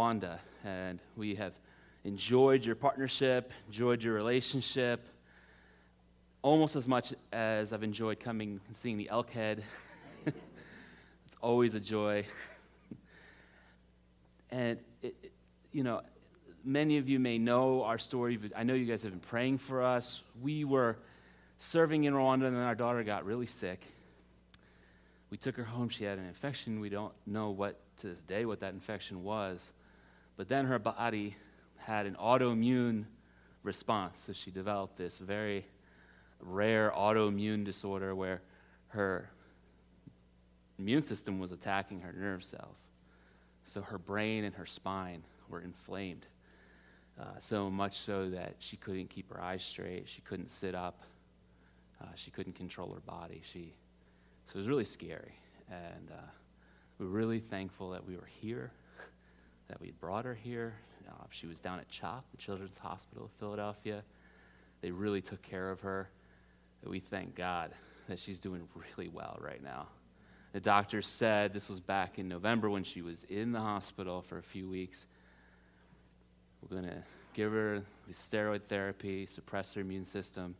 Rwanda, and we have enjoyed your partnership, enjoyed your relationship, almost as much as I've enjoyed coming and seeing the elk head. it's always a joy. and, it, it, you know, many of you may know our story. I know you guys have been praying for us. We were serving in Rwanda, and then our daughter got really sick. We took her home. She had an infection. We don't know what, to this day, what that infection was. But then her body had an autoimmune response. So she developed this very rare autoimmune disorder where her immune system was attacking her nerve cells. So her brain and her spine were inflamed. Uh, so much so that she couldn't keep her eyes straight, she couldn't sit up, uh, she couldn't control her body. She, so it was really scary. And uh, we're really thankful that we were here, that we brought her here. Uh, she was down at CHOP, the Children's Hospital of Philadelphia. They really took care of her. We thank God that she's doing really well right now. The doctor said this was back in November when she was in the hospital for a few weeks we're going to give her the steroid therapy, suppress her immune system,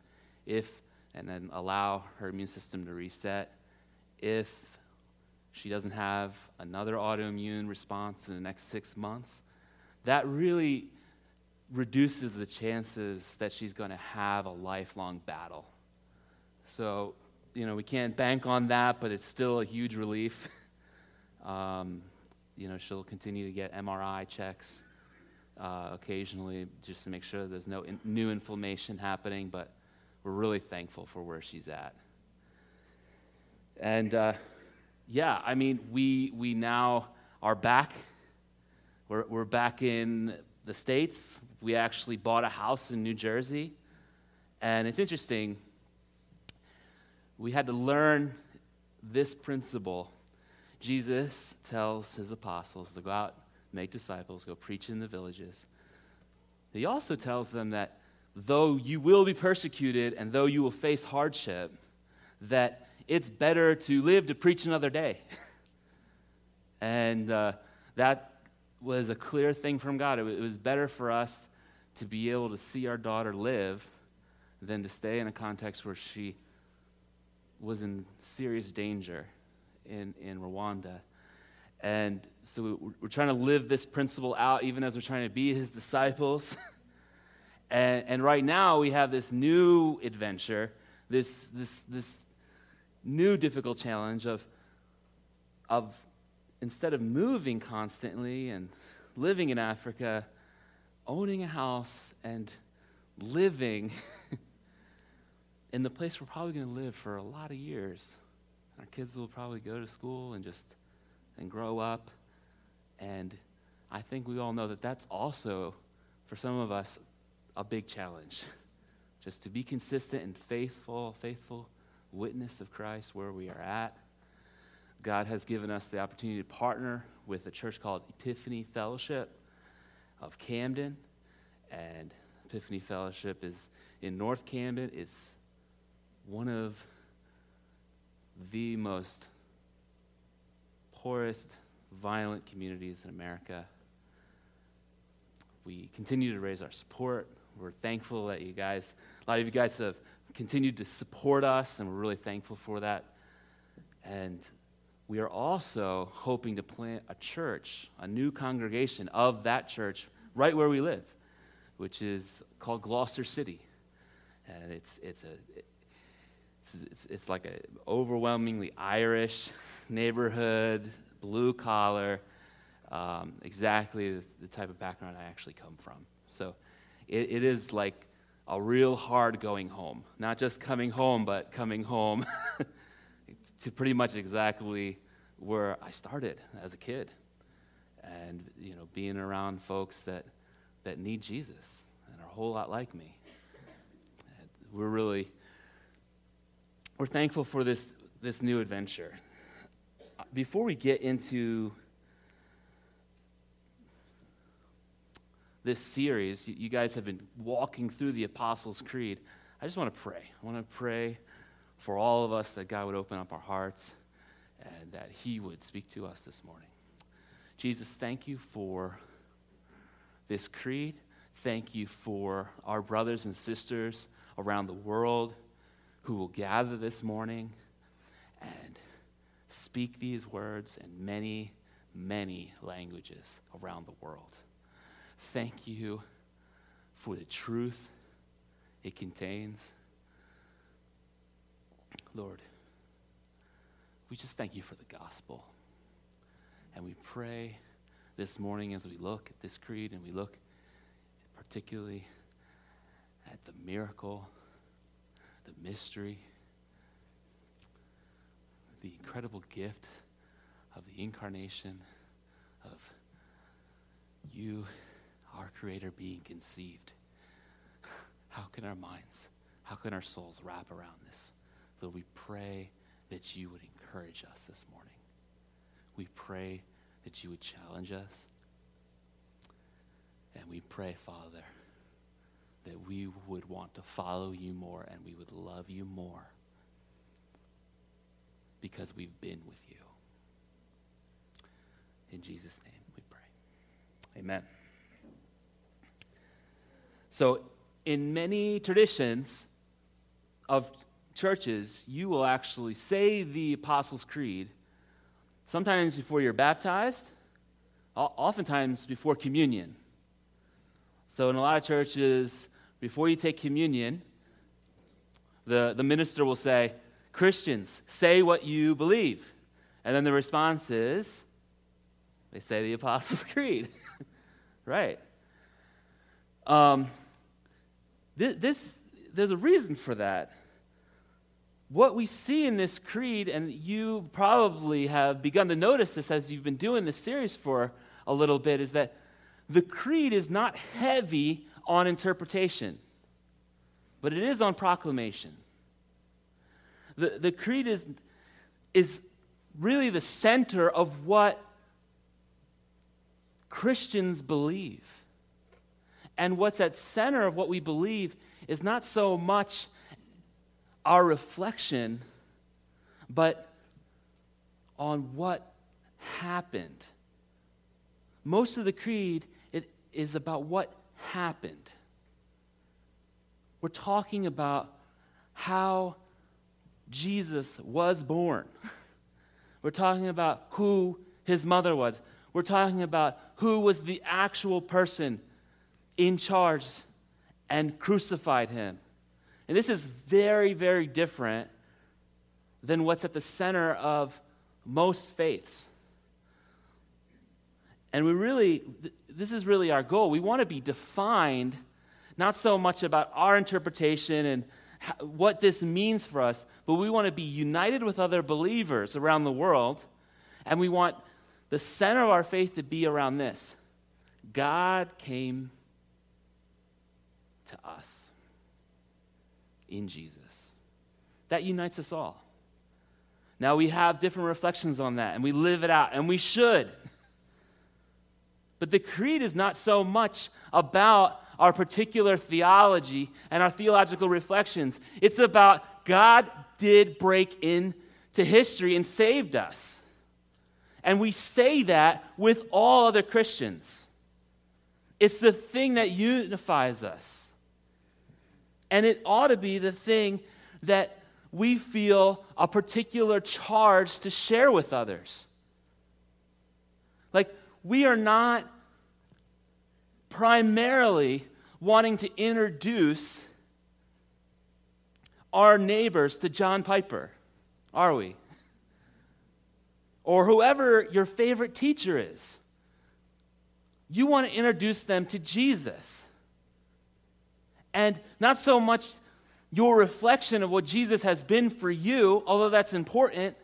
if, and then allow her immune system to reset. If she doesn't have another autoimmune response in the next six months, that really reduces the chances that she's going to have a lifelong battle. So, you know, we can't bank on that, but it's still a huge relief. um, you know, she'll continue to get MRI checks uh, occasionally just to make sure there's no in- new inflammation happening, but we're really thankful for where she's at. And uh, yeah, I mean, we, we now are back. We're, we're back in the States. We actually bought a house in New Jersey. And it's interesting, we had to learn this principle. Jesus tells his apostles to go out make disciples, go preach in the villages. He also tells them that though you will be persecuted and though you will face hardship, that it's better to live to preach another day. and uh, that was a clear thing from God. It, it was better for us to be able to see our daughter live than to stay in a context where she was in serious danger in, in Rwanda. And so we're trying to live this principle out even as we're trying to be his disciples. and, and right now we have this new adventure, this, this, this new difficult challenge of, of instead of moving constantly and living in Africa, owning a house and living in the place we're probably going to live for a lot of years. Our kids will probably go to school and just and grow up. And I think we all know that that's also, for some of us, a big challenge. Just to be consistent and faithful, faithful witness of Christ where we are at. God has given us the opportunity to partner with a church called Epiphany Fellowship of Camden. And Epiphany Fellowship is in North Camden. It's one of the most poorest, violent communities in America. We continue to raise our support. We're thankful that you guys, a lot of you guys have continued to support us, and we're really thankful for that. And we are also hoping to plant a church, a new congregation of that church right where we live, which is called Gloucester City. And it's, it's, a, it's, it's, it's like an overwhelmingly Irish neighborhood, blue collar, um, exactly the, the, type of background I actually come from. So it, it is like a real hard going home. Not just coming home, but coming home to pretty much exactly where I started as a kid. And, you know, being around folks that, that need Jesus and are a whole lot like me. We're really we're thankful for this, this new adventure. Uh, before we get into this series, you guys have been walking through the Apostles' Creed. I just want to pray. I want to pray for all of us that God would open up our hearts and that He would speak to us this morning. Jesus, thank you for this creed. Thank you for our brothers and sisters around the world who will gather this morning and speak these words in many, many languages around the world. Thank you for the truth it contains. Lord, we just thank you for the gospel. And we pray this morning as we look at this creed and we look particularly at the miracle, the mystery, the incredible gift of the incarnation, of you, our Creator, being conceived. How can our minds, how can our souls wrap around this? Lord, we pray that you would encourage us this morning. We pray that you would challenge us. And we pray, Father, that we would want to follow you more and we would love you more because we've been with you. In Jesus' name we pray. Amen. So, in many traditions of churches, you will actually say the Apostles' Creed sometimes before you're baptized, oftentimes before communion. So, in a lot of churches, before you take communion, the, the minister will say, Christians, say what you believe. And then the response is, they say the Apostles' Creed. right. Um, this, this, there's a reason for that what we see in this creed, and you probably have begun to notice this as you've been doing this series for a little bit, is that the creed is not heavy on interpretation, but it is on proclamation. The, the creed is, is really the center of what Christians believe. And what's at center of what we believe is not so much our reflection, but on what happened. Most of the creed it is about what happened. We're talking about how Jesus was born. We're talking about who his mother was. We're talking about who was the actual person in charge and crucified him. And this is very, very different than what's at the center of most faiths. And we really, this is really our goal. We want to be defined not so much about our interpretation and what this means for us, but we want to be united with other believers around the world. And we want the center of our faith to be around this God came to us in Jesus. That unites us all. Now we have different reflections on that and we live it out, and we should. But the creed is not so much about our particular theology and our theological reflections. It's about God did break into history and saved us. And we say that with all other Christians. It's the thing that unifies us. And it ought to be the thing that we feel a particular charge to share with others. Like, we are not primarily wanting to introduce our neighbors to John Piper, are we? Or whoever your favorite teacher is. You want to introduce them to Jesus. And not so much your reflection of what Jesus has been for you, although that's important.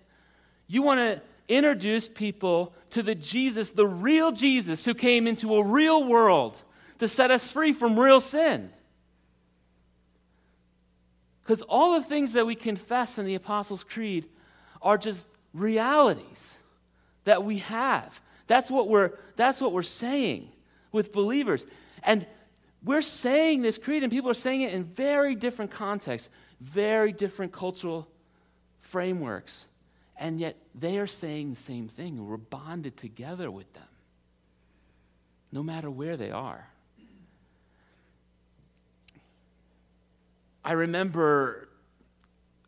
You want to introduce people to the Jesus, the real Jesus who came into a real world to set us free from real sin. Because all the things that we confess in the Apostles' Creed are just realities that we have. That's what we're, that's what we're saying with believers. And we're saying this creed, and people are saying it in very different contexts, very different cultural frameworks. And yet they are saying the same thing. We're bonded together with them, no matter where they are. I remember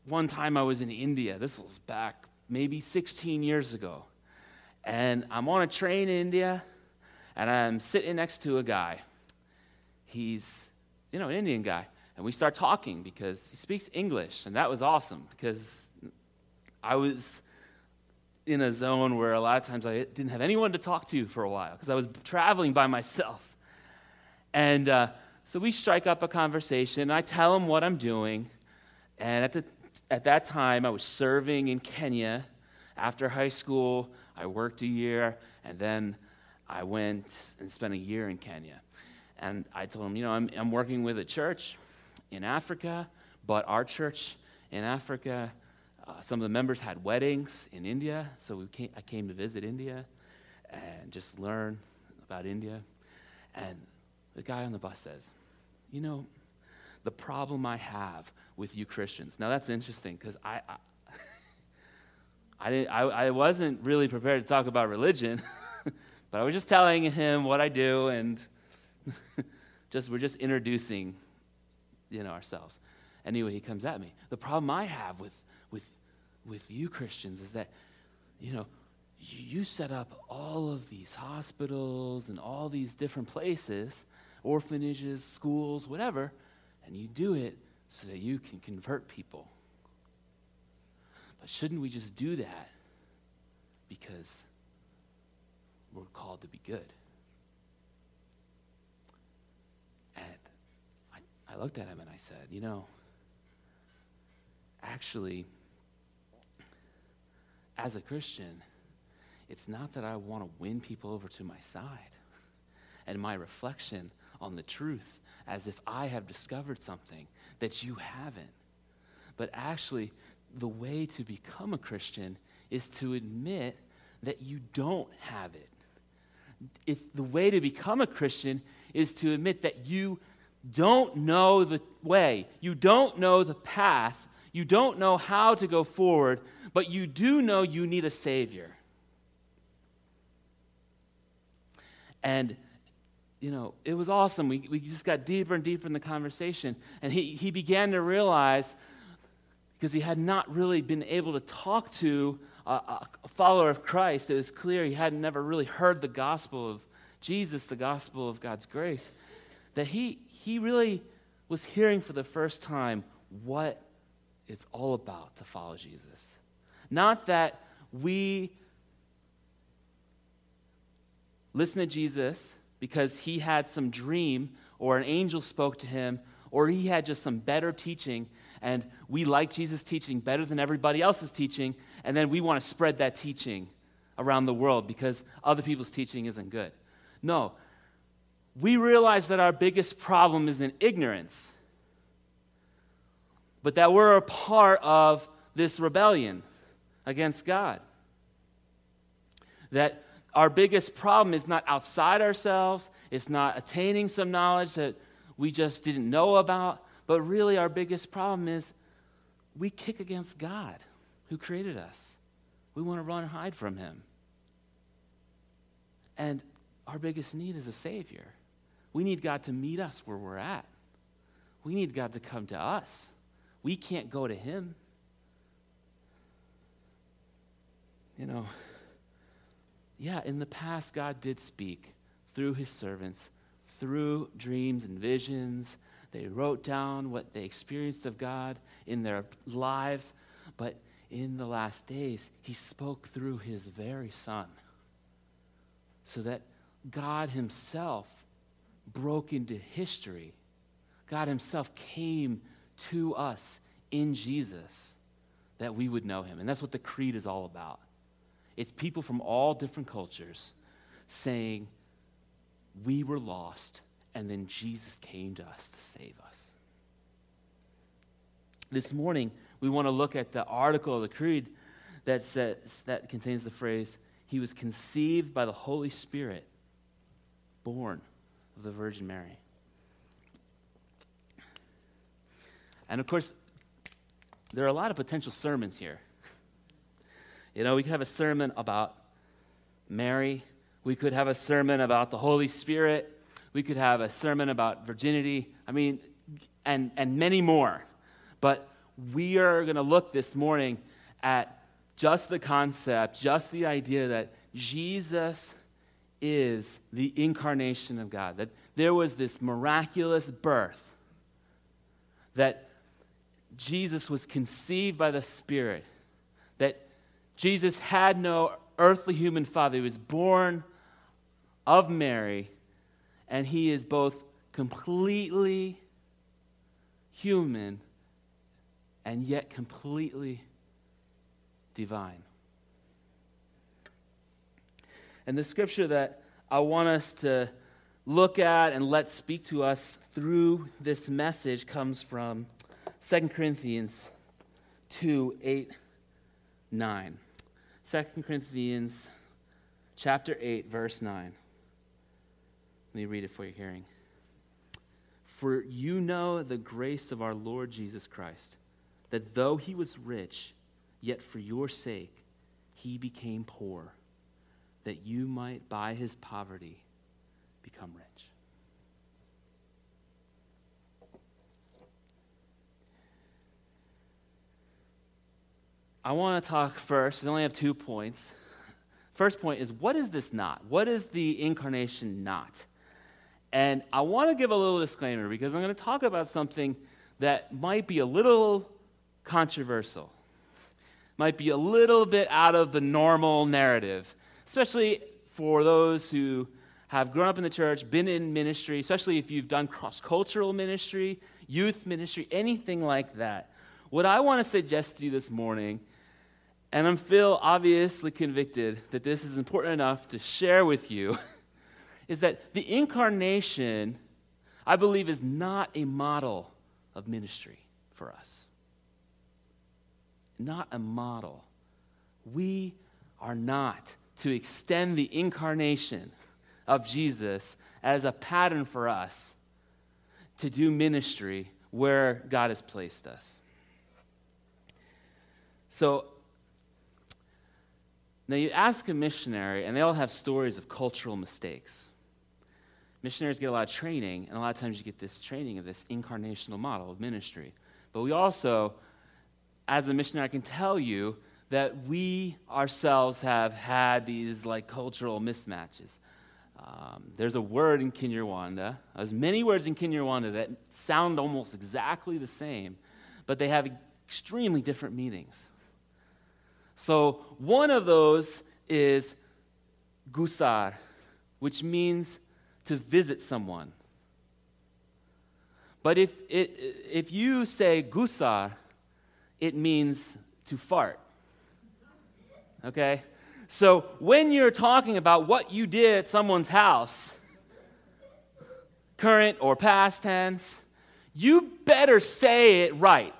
one time I was in India. This was back maybe 16 years ago. And I'm on a train in India, and I'm sitting next to a guy. He's, you know, an Indian guy. And we start talking because he speaks English. And that was awesome because I was in a zone where a lot of times I didn't have anyone to talk to for a while because I was traveling by myself. And uh, so we strike up a conversation. And I tell him what I'm doing. And at, the, at that time, I was serving in Kenya. After high school, I worked a year, and then I went and spent a year in Kenya. And I told him, you know, I'm, I'm working with a church in Africa, but our church in Africa, uh, some of the members had weddings in India, so we came, I came to visit India and just learn about India. And the guy on the bus says, You know, the problem I have with you Christians. Now that's interesting because I, I, I, didn't, I, I wasn't really prepared to talk about religion, but I was just telling him what I do and just we're just introducing you know ourselves. Anyway, he comes at me. The problem I have with with with you Christians is that you know you set up all of these hospitals and all these different places, orphanages, schools, whatever, and you do it so that you can convert people. But shouldn't we just do that because we're called to be good? And Looked at him and I said, You know, actually, as a Christian, it's not that I want to win people over to my side. And my reflection on the truth as if I have discovered something that you haven't. But actually, the way to become a Christian is to admit that you don't have it. It's the way to become a Christian is to admit that you don't know the way, you don't know the path, you don't know how to go forward, but you do know you need a Savior. And, you know, it was awesome. We, we just got deeper and deeper in the conversation. And he, he began to realize because he had not really been able to talk to a, a, follower of Christ. It was clear he had never really heard the gospel of Jesus, the gospel of God's grace, that he, he really was hearing for the first time what it's all about to follow Jesus. Not that we listen to Jesus because he had some dream or an angel spoke to him or he had just some better teaching and we like Jesus' teaching better than everybody else's teaching, and then we want to spread that teaching around the world because other people's teaching isn't good. No. We realize that our biggest problem is in ignorance, but that we're a part of this rebellion against God. That our biggest problem is not outside ourselves, it's not attaining some knowledge that we just didn't know about, but really, our biggest problem is we kick against God who created us. We want to run and hide from Him. And our biggest need is a Savior. We need God to meet us where we're at. We need God to come to us. We can't go to Him. You know, yeah, in the past, God did speak through His servants, through dreams and visions they wrote down what they experienced of God in their lives. But in the last days, he spoke through his very son. So that God himself broke into history. God himself came to us in Jesus that we would know him. And that's what the creed is all about. It's people from all different cultures saying, We were lost and then Jesus came to us to save us. This morning, we want to look at the article of the Creed that, says, that contains the phrase, He was conceived by the Holy Spirit, born of the Virgin Mary. And of course, there are a lot of potential sermons here. You know, we could have a sermon about Mary, we could have a sermon about the Holy Spirit, we could have a sermon about virginity. I mean, and, and many more. But we are going to look this morning at just the concept, just the idea that Jesus is the incarnation of God, that there was this miraculous birth, that Jesus was conceived by the Spirit, that Jesus had no earthly human father. He was born of Mary, and he is both completely human and yet completely divine. And the scripture that I want us to look at and let speak to us through this message comes from 2 Corinthians 2 8, 9. 2 Corinthians chapter 8, verse 9. Let me read it for your hearing. For you know the grace of our Lord Jesus Christ, that though he was rich, yet for your sake he became poor, that you might by his poverty become rich. I want to talk first. I only have two points. First point is what is this not? What is the incarnation not? And I want to give a little disclaimer because I'm going to talk about something that might be a little controversial, might be a little bit out of the normal narrative, especially for those who have grown up in the church, been in ministry, especially if you've done cross cultural ministry, youth ministry, anything like that. What I want to suggest to you this morning, and I'm feel obviously convicted that this is important enough to share with you, is that the incarnation, I believe, is not a model of ministry for us. Not a model. We are not to extend the incarnation of Jesus as a pattern for us to do ministry where God has placed us. So, now you ask a missionary, and they all have stories of cultural mistakes. Missionaries get a lot of training, and a lot of times you get this training of this incarnational model of ministry. But we also, as a missionary, I can tell you that we ourselves have had these like cultural mismatches. Um, there's a word in Kinyarwanda, there's many words in Kinyarwanda that sound almost exactly the same, but they have extremely different meanings. So one of those is gusar, which means to visit someone. But if, it, if you say gusar, it means to fart. Okay? So when you're talking about what you did at someone's house, current or past tense, you better say it right.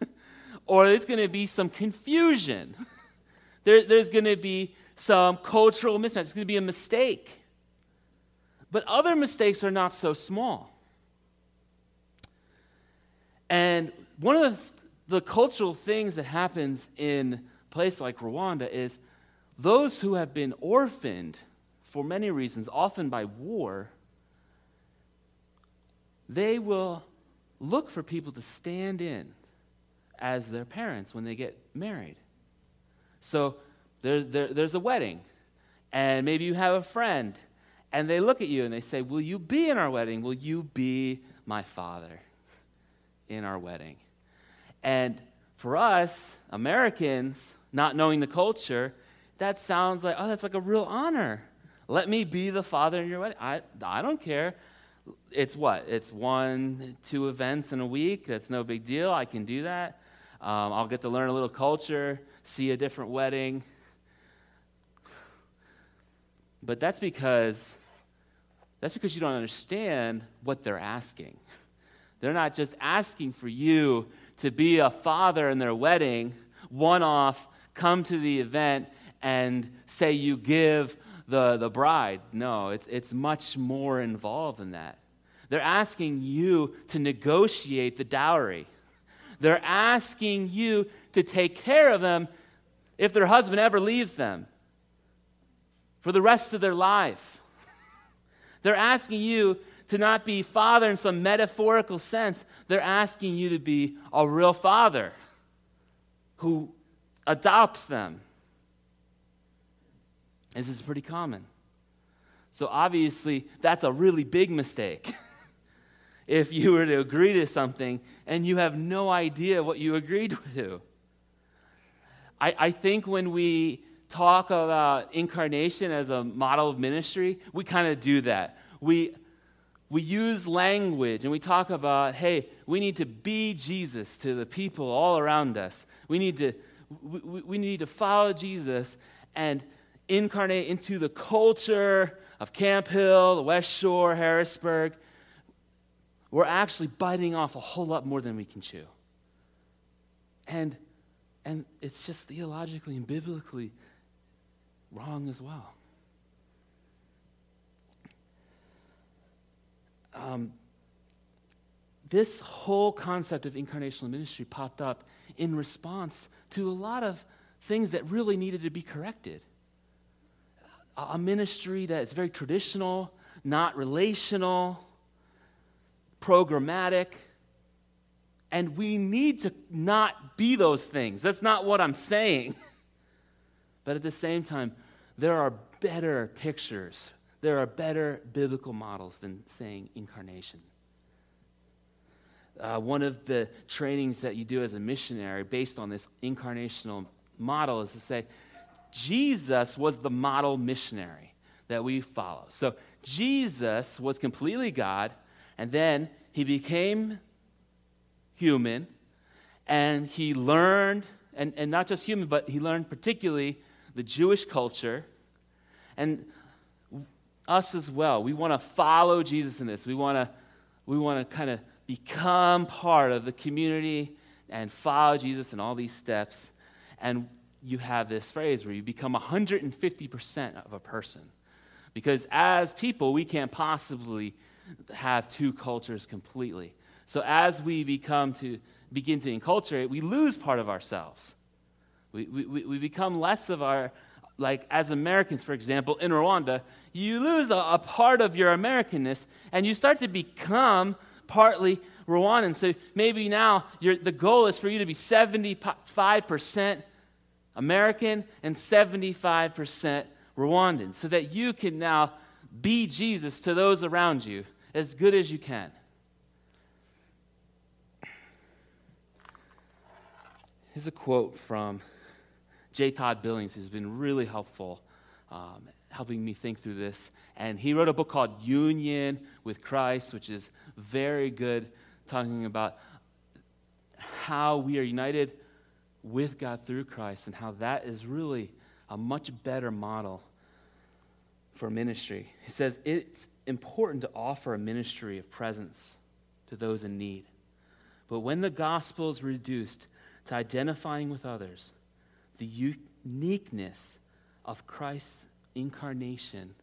or there's going to be some confusion. There, there's going to be some cultural mismatch. It's going to be a mistake. But other mistakes are not so small. And one of the, the cultural things that happens in place like Rwanda is those who have been orphaned for many reasons, often by war, they will look for people to stand in as their parents when they get married. So there, there, there's a wedding, and maybe you have a friend, and they look at you and they say, Will you be in our wedding? Will you be my father in our wedding? And for us, Americans, not knowing the culture, that sounds like, oh, that's like a real honor. Let me be the father in your wedding. I, I don't care. It's what? It's one, two events in a week. That's no big deal. I can do that. Um, I'll get to learn a little culture, see a different wedding. But that's because that's because you don't understand what they're asking. They're not just asking for you to be a father in their wedding, one off, come to the event and say you give the, the bride. No, it's, it's much more involved than that. They're asking you to negotiate the dowry. They're asking you to take care of them if their husband ever leaves them for the rest of their life. They're asking you to not be father in some metaphorical sense. They're asking you to be a real father who adopts them. This is pretty common. So obviously, that's a really big mistake. if you were to agree to something and you have no idea what you agreed to. I, I think when we talk about incarnation as a model of ministry, we kind of do that. We, we use language and we talk about, hey, we need to be Jesus to the people all around us. We need to, we, we need to follow Jesus and incarnate into the culture of Camp Hill, the West Shore, Harrisburg. We're actually biting off a whole lot more than we can chew. And, and it's just theologically and biblically wrong as well. Um, this whole concept of incarnational ministry popped up in response to a lot of things that really needed to be corrected. A ministry that is very traditional, not relational, programmatic, and we need to not be those things. That's not what I'm saying. But at the same time, there are better pictures, there are better biblical models than saying incarnation. Uh, one of the trainings that you do as a missionary based on this incarnational model is to say, Jesus was the model missionary that we follow. So Jesus was completely God, and then he became human, and he learned, and, and not just human, but he learned particularly the Jewish culture, and us as well. We want to follow Jesus in this. We want to we want to kind of become part of the community and follow Jesus in all these steps. And you have this phrase where you become 150% of a person. Because as people, we can't possibly have two cultures completely. So as we become to begin to enculturate, we lose part of ourselves. We, we, we become less of our, like as Americans, for example, in Rwanda, you lose a, a part of your Americanness and you start to become partly Rwandan. So maybe now the goal is for you to be 75% American and 75% Rwandan so that you can now be Jesus to those around you as good as you can. Here's a quote from J. Todd Billings, who's been really helpful um, helping me think through this. And he wrote a book called Union with Christ, which is very good, talking about how we are united with God through Christ and how that is really a much better model for ministry. He says it's important to offer a ministry of presence to those in need. But when the gospel is reduced to identifying with others, the uniqueness of Christ's incarnation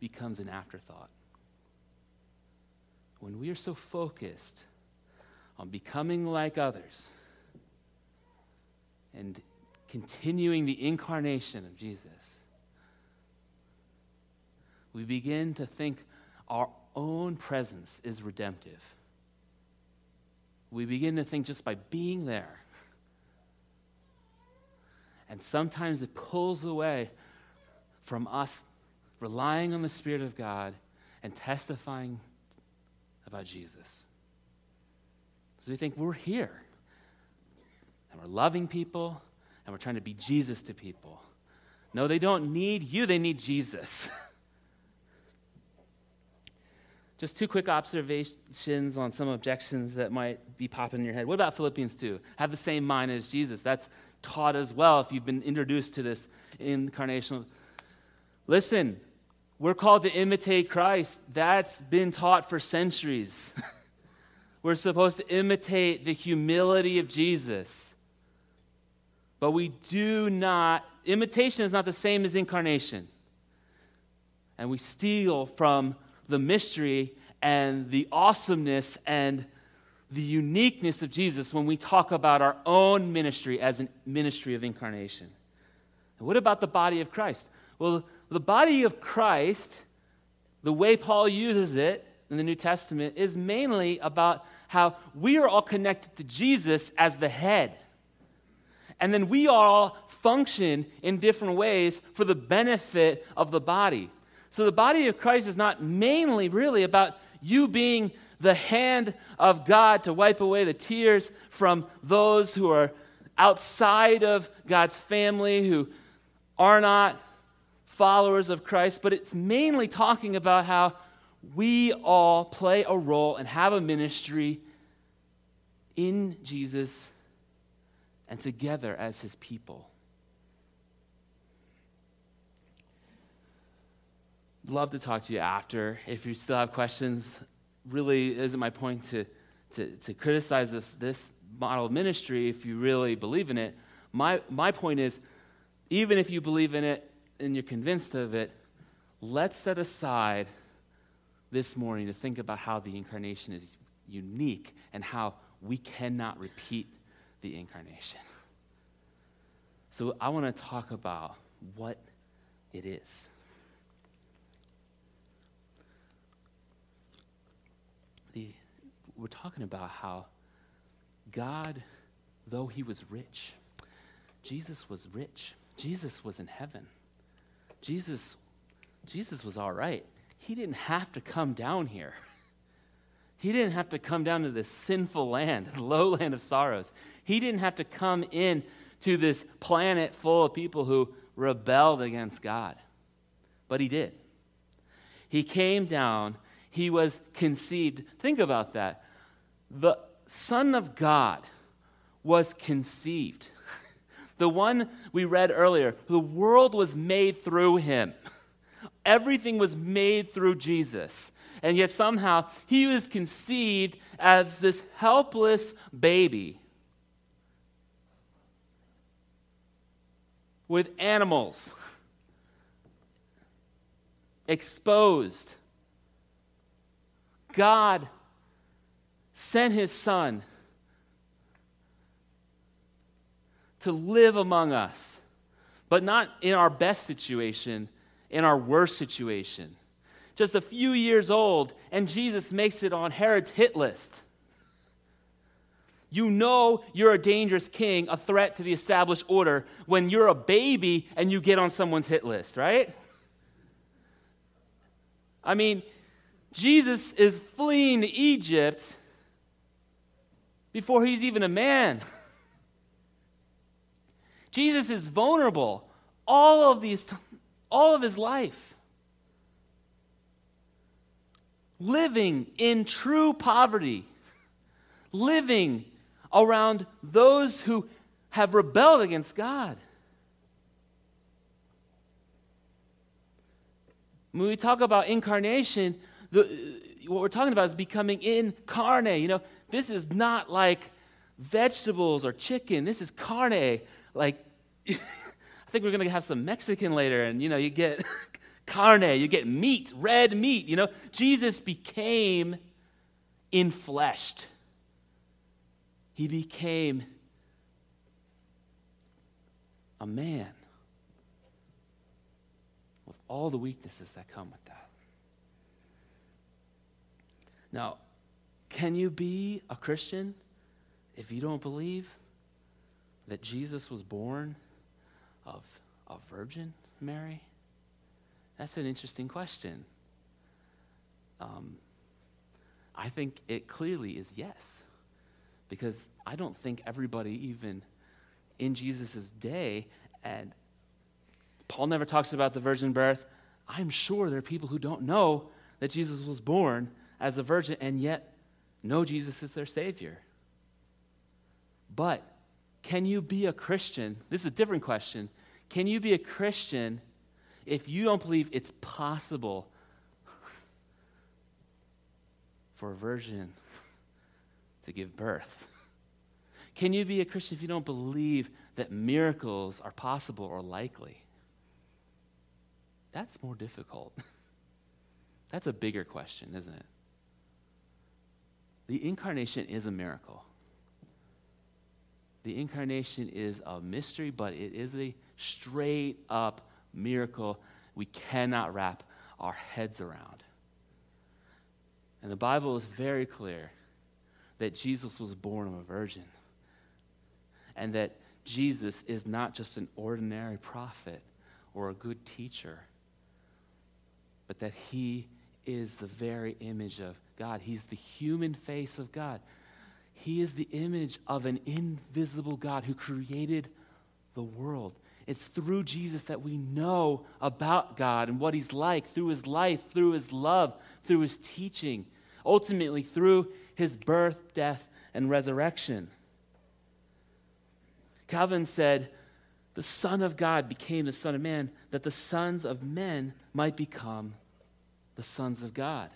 becomes an afterthought. When we are so focused on becoming like others and continuing the incarnation of Jesus, we begin to think our own presence is redemptive. We begin to think just by being there. And sometimes it pulls away from us relying on the Spirit of God and testifying about Jesus. So we think we're here and we're loving people and we're trying to be Jesus to people. No, they don't need you, they need Jesus. Just two quick observations on some objections that might be popping in your head. What about Philippians 2? Have the same mind as Jesus. That's taught as well if you've been introduced to this incarnational. Listen, we're called to imitate Christ. That's been taught for centuries. we're supposed to imitate the humility of Jesus. But we do not, imitation is not the same as incarnation. And we steal from the mystery and the awesomeness and the uniqueness of Jesus when we talk about our own ministry as a ministry of incarnation. And what about the body of Christ? Well, the body of Christ the way Paul uses it in the New Testament is mainly about how we are all connected to Jesus as the head. And then we all function in different ways for the benefit of the body. So the body of Christ is not mainly really about you being the hand of God to wipe away the tears from those who are outside of God's family, who are not followers of Christ, but it's mainly talking about how we all play a role and have a ministry in Jesus and together as his people. Love to talk to you after. If you still have questions, really isn't my point to, to, to criticize this, this model of ministry if you really believe in it. My, my point is, even if you believe in it and you're convinced of it, let's set aside this morning to think about how the incarnation is unique and how we cannot repeat the incarnation. So I want to talk about what it is. The, we're talking about how God, though he was rich, Jesus was rich. Jesus was in heaven. Jesus, Jesus was all right. He didn't have to come down here. He didn't have to come down to this sinful land, the low land of sorrows. He didn't have to come in to this planet full of people who rebelled against God. But he did. He came down, he was conceived. Think about that. The Son of God was conceived. The one we read earlier, the world was made through him. Everything was made through Jesus. And yet somehow he was conceived as this helpless baby with animals, exposed. God sent his son to live among us, but not in our best situation, in our worst situation. Just a few years old, and Jesus makes it on Herod's hit list. You know you're a dangerous king, a threat to the established order, when you're a baby and you get on someone's hit list, right? I mean, Jesus is fleeing Egypt before he's even a man. Jesus is vulnerable all of these all of his life. Living in true poverty. Living around those who have rebelled against God. When we talk about incarnation, the, what we're talking about is becoming incarnate. You know, this is not like vegetables or chicken. This is carne. Like, I think we're going to have some Mexican later, and, you know, you get carne, you get meat, red meat. You know, Jesus became infleshed. He became a man with all the weaknesses that come with that. Now, can you be a Christian if you don't believe that Jesus was born of a virgin Mary? That's an interesting question. Um, I think it clearly is yes because I don't think everybody, even in Jesus' day, and Paul never talks about the virgin birth. I'm sure there are people who don't know that Jesus was born as a virgin and yet know Jesus is their Savior. But can you be a Christian? This is a different question. Can you be a Christian if you don't believe it's possible for a virgin to give birth? Can you be a Christian if you don't believe that miracles are possible or likely? That's more difficult. That's a bigger question, isn't it? The incarnation is a miracle. The incarnation is a mystery, but it is a straight up miracle we cannot wrap our heads around. And the Bible is very clear that Jesus was born of a virgin and that Jesus is not just an ordinary prophet or a good teacher, but that he is the very image of God. He's the human face of God. He is the image of an invisible God who created the world. It's through Jesus that we know about God and what He's like, through His life, through His love, through His teaching, ultimately through His birth, death, and resurrection. Calvin said, The Son of God became the Son of Man, that the sons of men might become the sons of God.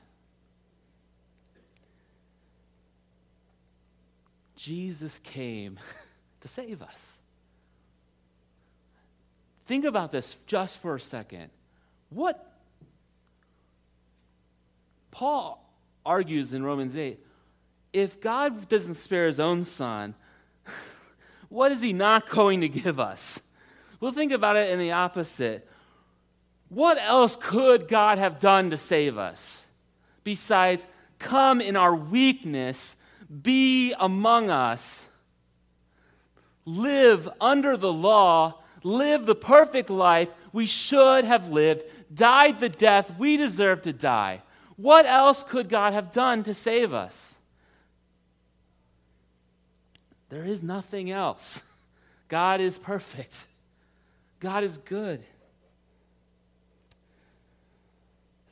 Jesus came to save us. Think about this just for a second. What Paul argues in Romans 8 if God doesn't spare his own son, what is he not going to give us? We'll think about it in the opposite. What else could God have done to save us besides come in our weakness, be among us, live under the law, live the perfect life we should have lived, died the death we deserve to die? What else could God have done to save us? There is nothing else. God is perfect. God is good. At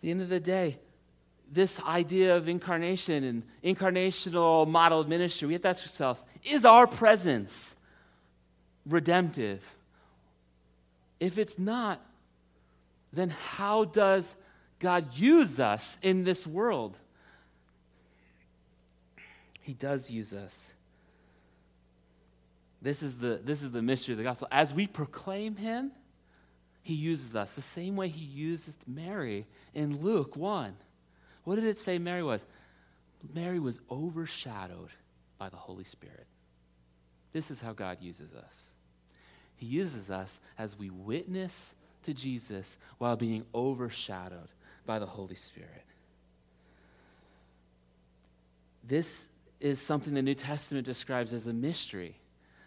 the end of the day, this idea of incarnation and incarnational model of ministry, we have to ask ourselves is our presence redemptive? If it's not, then how does God use us in this world? He does use us. This is the, this is the mystery of the gospel. As we proclaim him, he uses us the same way he uses Mary in Luke 1. What did it say Mary was? Mary was overshadowed by the Holy Spirit. This is how God uses us. He uses us as we witness to Jesus while being overshadowed by the Holy Spirit. This is something the New Testament describes as a mystery.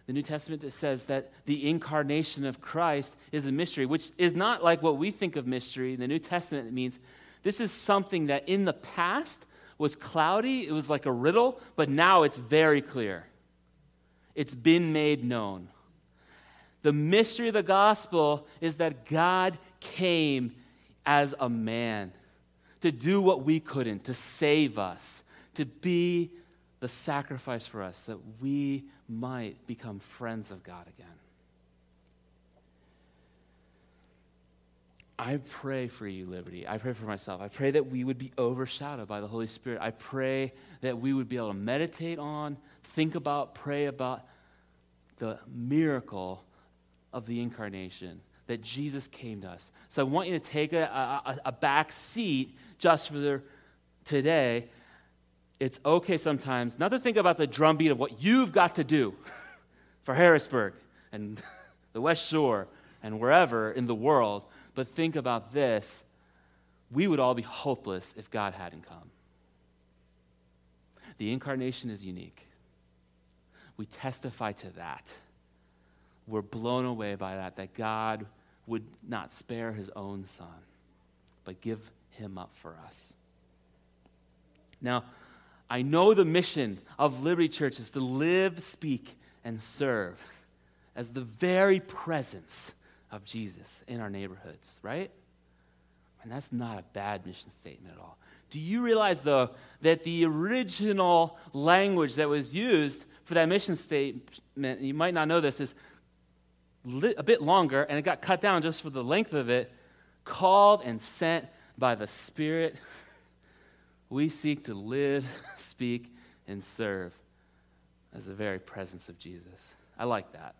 The New Testament says that the incarnation of Christ is a mystery, which is not like what we think of mystery. The New Testament means this is something that in the past was cloudy, it was like a riddle, but now it's very clear. It's been made known. The mystery of the gospel is that God came as a man to do what we couldn't, to save us, to be the sacrifice for us that we might become friends of God again. I pray for you, Liberty. I pray for myself. I pray that we would be overshadowed by the Holy Spirit. I pray that we would be able to meditate on, think about, pray about the miracle of the incarnation, that Jesus came to us. So I want you to take a, a, a back seat just for the, today it's okay sometimes not to think about the drumbeat of what you've got to do for Harrisburg and the West Shore and wherever in the world, but think about this. We would all be hopeless if God hadn't come. The incarnation is unique. We testify to that. We're blown away by that, that God would not spare his own son, but give him up for us. Now, I know the mission of Liberty Church is to live, speak, and serve as the very presence of Jesus in our neighborhoods, right? And that's not a bad mission statement at all. Do you realize, though, that the original language that was used for that mission statement, you might not know this, is a bit longer, and it got cut down just for the length of it, called and sent by the Spirit we seek to live, speak, and serve as the very presence of Jesus. I like that.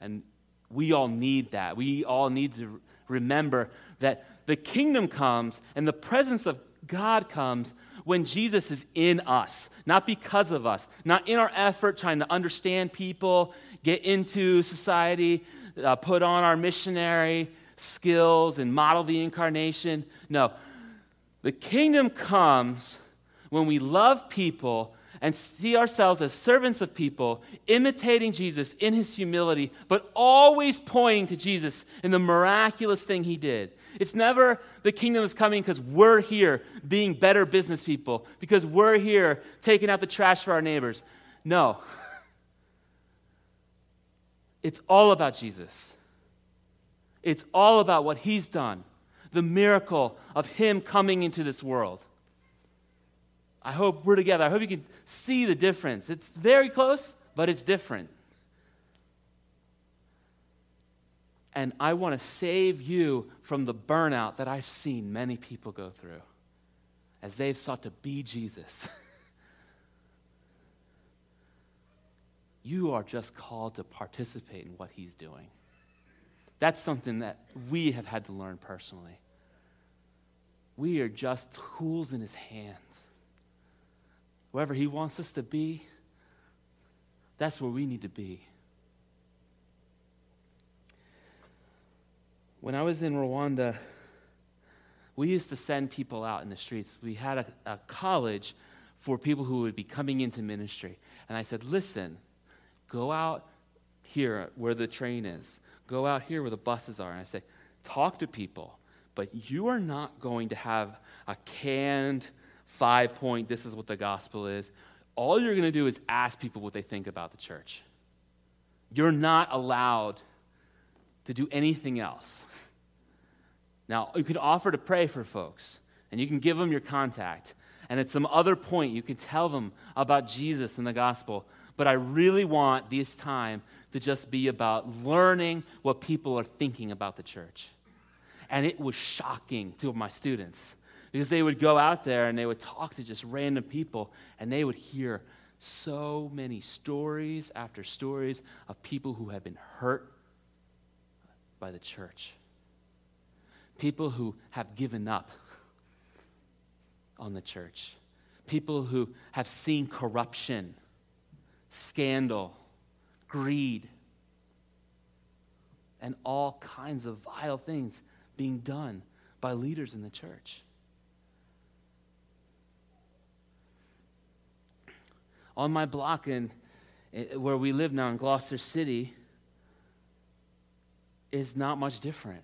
And we all need that. We all need to remember that the kingdom comes and the presence of God comes when Jesus is in us, not because of us, not in our effort trying to understand people, get into society, uh, put on our missionary skills, and model the incarnation. No, the kingdom comes when we love people and see ourselves as servants of people, imitating Jesus in his humility, but always pointing to Jesus in the miraculous thing he did. It's never the kingdom is coming because we're here being better business people, because we're here taking out the trash for our neighbors. No. It's all about Jesus. It's all about what he's done, the miracle of him coming into this world. I hope we're together. I hope you can see the difference. It's very close, but it's different. And I want to save you from the burnout that I've seen many people go through as they've sought to be Jesus. you are just called to participate in what he's doing. That's something that we have had to learn personally. We are just tools in his hands wherever He wants us to be, that's where we need to be. When I was in Rwanda, we used to send people out in the streets. We had a, a college for people who would be coming into ministry. And I said, listen, go out here where the train is, go out here where the buses are. And I say, talk to people, but you are not going to have a canned five point, this is what the gospel is. All you're going to do is ask people what they think about the church. You're not allowed to do anything else. Now, you can offer to pray for folks, and you can give them your contact. And at some other point, you can tell them about Jesus and the gospel. But I really want this time to just be about learning what people are thinking about the church. And it was shocking to my students because they would go out there and they would talk to just random people and they would hear so many stories after stories of people who had been hurt by the church. People who have given up on the church. People who have seen corruption, scandal, greed, and all kinds of vile things being done by leaders in the church. On my block in, eh, where we live now in Gloucester City is not much different.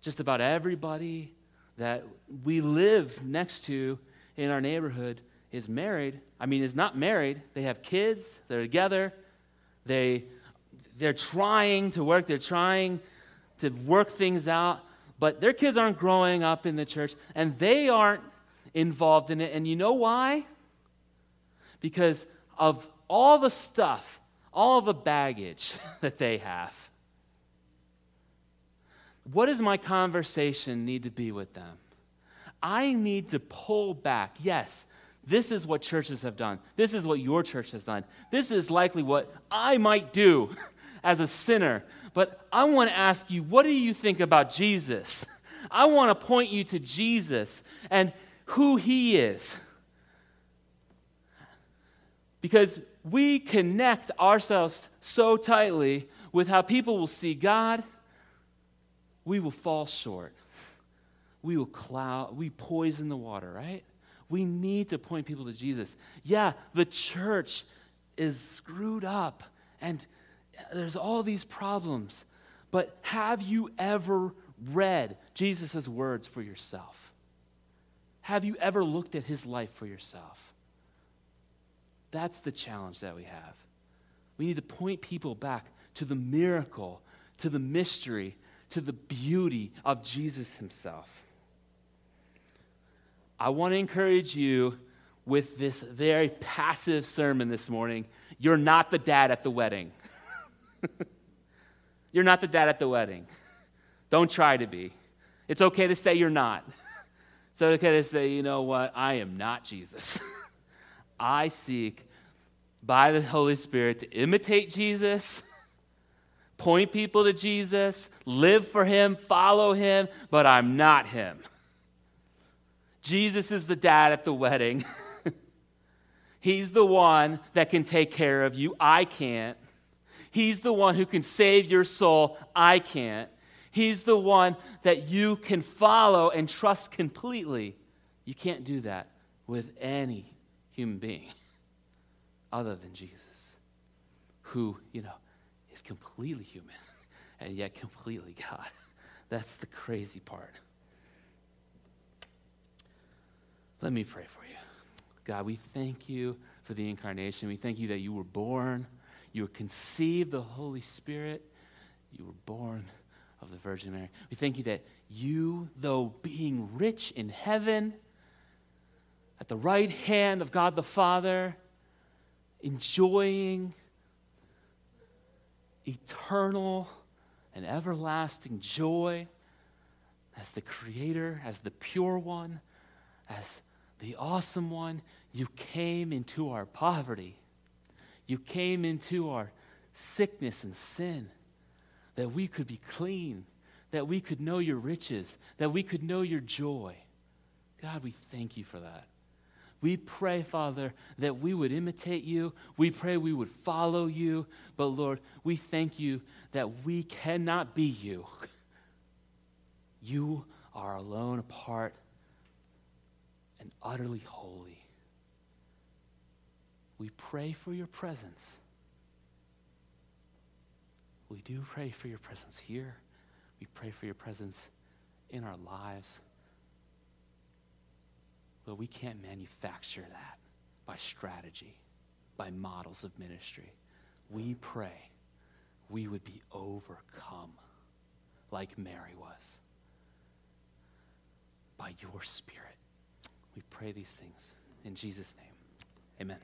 Just about everybody that we live next to in our neighborhood is married. I mean, is not married. They have kids, they're together, they, they're trying to work, they're trying to work things out, but their kids aren't growing up in the church and they aren't involved in it. And you know why? Because of all the stuff, all the baggage that they have. What does my conversation need to be with them? I need to pull back. Yes, this is what churches have done. This is what your church has done. This is likely what I might do as a sinner. But I want to ask you, what do you think about Jesus? I want to point you to Jesus and who he is. Because we connect ourselves so tightly with how people will see God, we will fall short. We will cloud, we poison the water, right? We need to point people to Jesus. Yeah, the church is screwed up and there's all these problems. But have you ever read Jesus' words for yourself? Have you ever looked at his life for yourself? That's the challenge that we have. We need to point people back to the miracle, to the mystery, to the beauty of Jesus himself. I want to encourage you with this very passive sermon this morning. You're not the dad at the wedding. you're not the dad at the wedding. Don't try to be. It's okay to say you're not. It's okay to say, you know what, I am not Jesus. I seek by the Holy Spirit to imitate Jesus, point people to Jesus, live for Him, follow Him, but I'm not Him. Jesus is the dad at the wedding. He's the one that can take care of you. I can't. He's the one who can save your soul. I can't. He's the one that you can follow and trust completely. You can't do that with any human being other than Jesus, who, you know, is completely human and yet completely God. That's the crazy part. Let me pray for you. God, we thank you for the incarnation. We thank you that you were born, you were conceived, the Holy Spirit, you were born of the Virgin Mary. We thank you that you, though being rich in heaven, at the right hand of God the Father, enjoying eternal and everlasting joy as the Creator, as the pure one, as the awesome one, you came into our poverty. You came into our sickness and sin that we could be clean, that we could know your riches, that we could know your joy. God, we thank you for that. We pray, Father, that we would imitate you. We pray we would follow you. But Lord, we thank you that we cannot be you. You are alone, apart, and utterly holy. We pray for your presence. We do pray for your presence here. We pray for your presence in our lives. But we can't manufacture that by strategy, by models of ministry. We pray we would be overcome like Mary was by your Spirit. We pray these things in Jesus' name. Amen.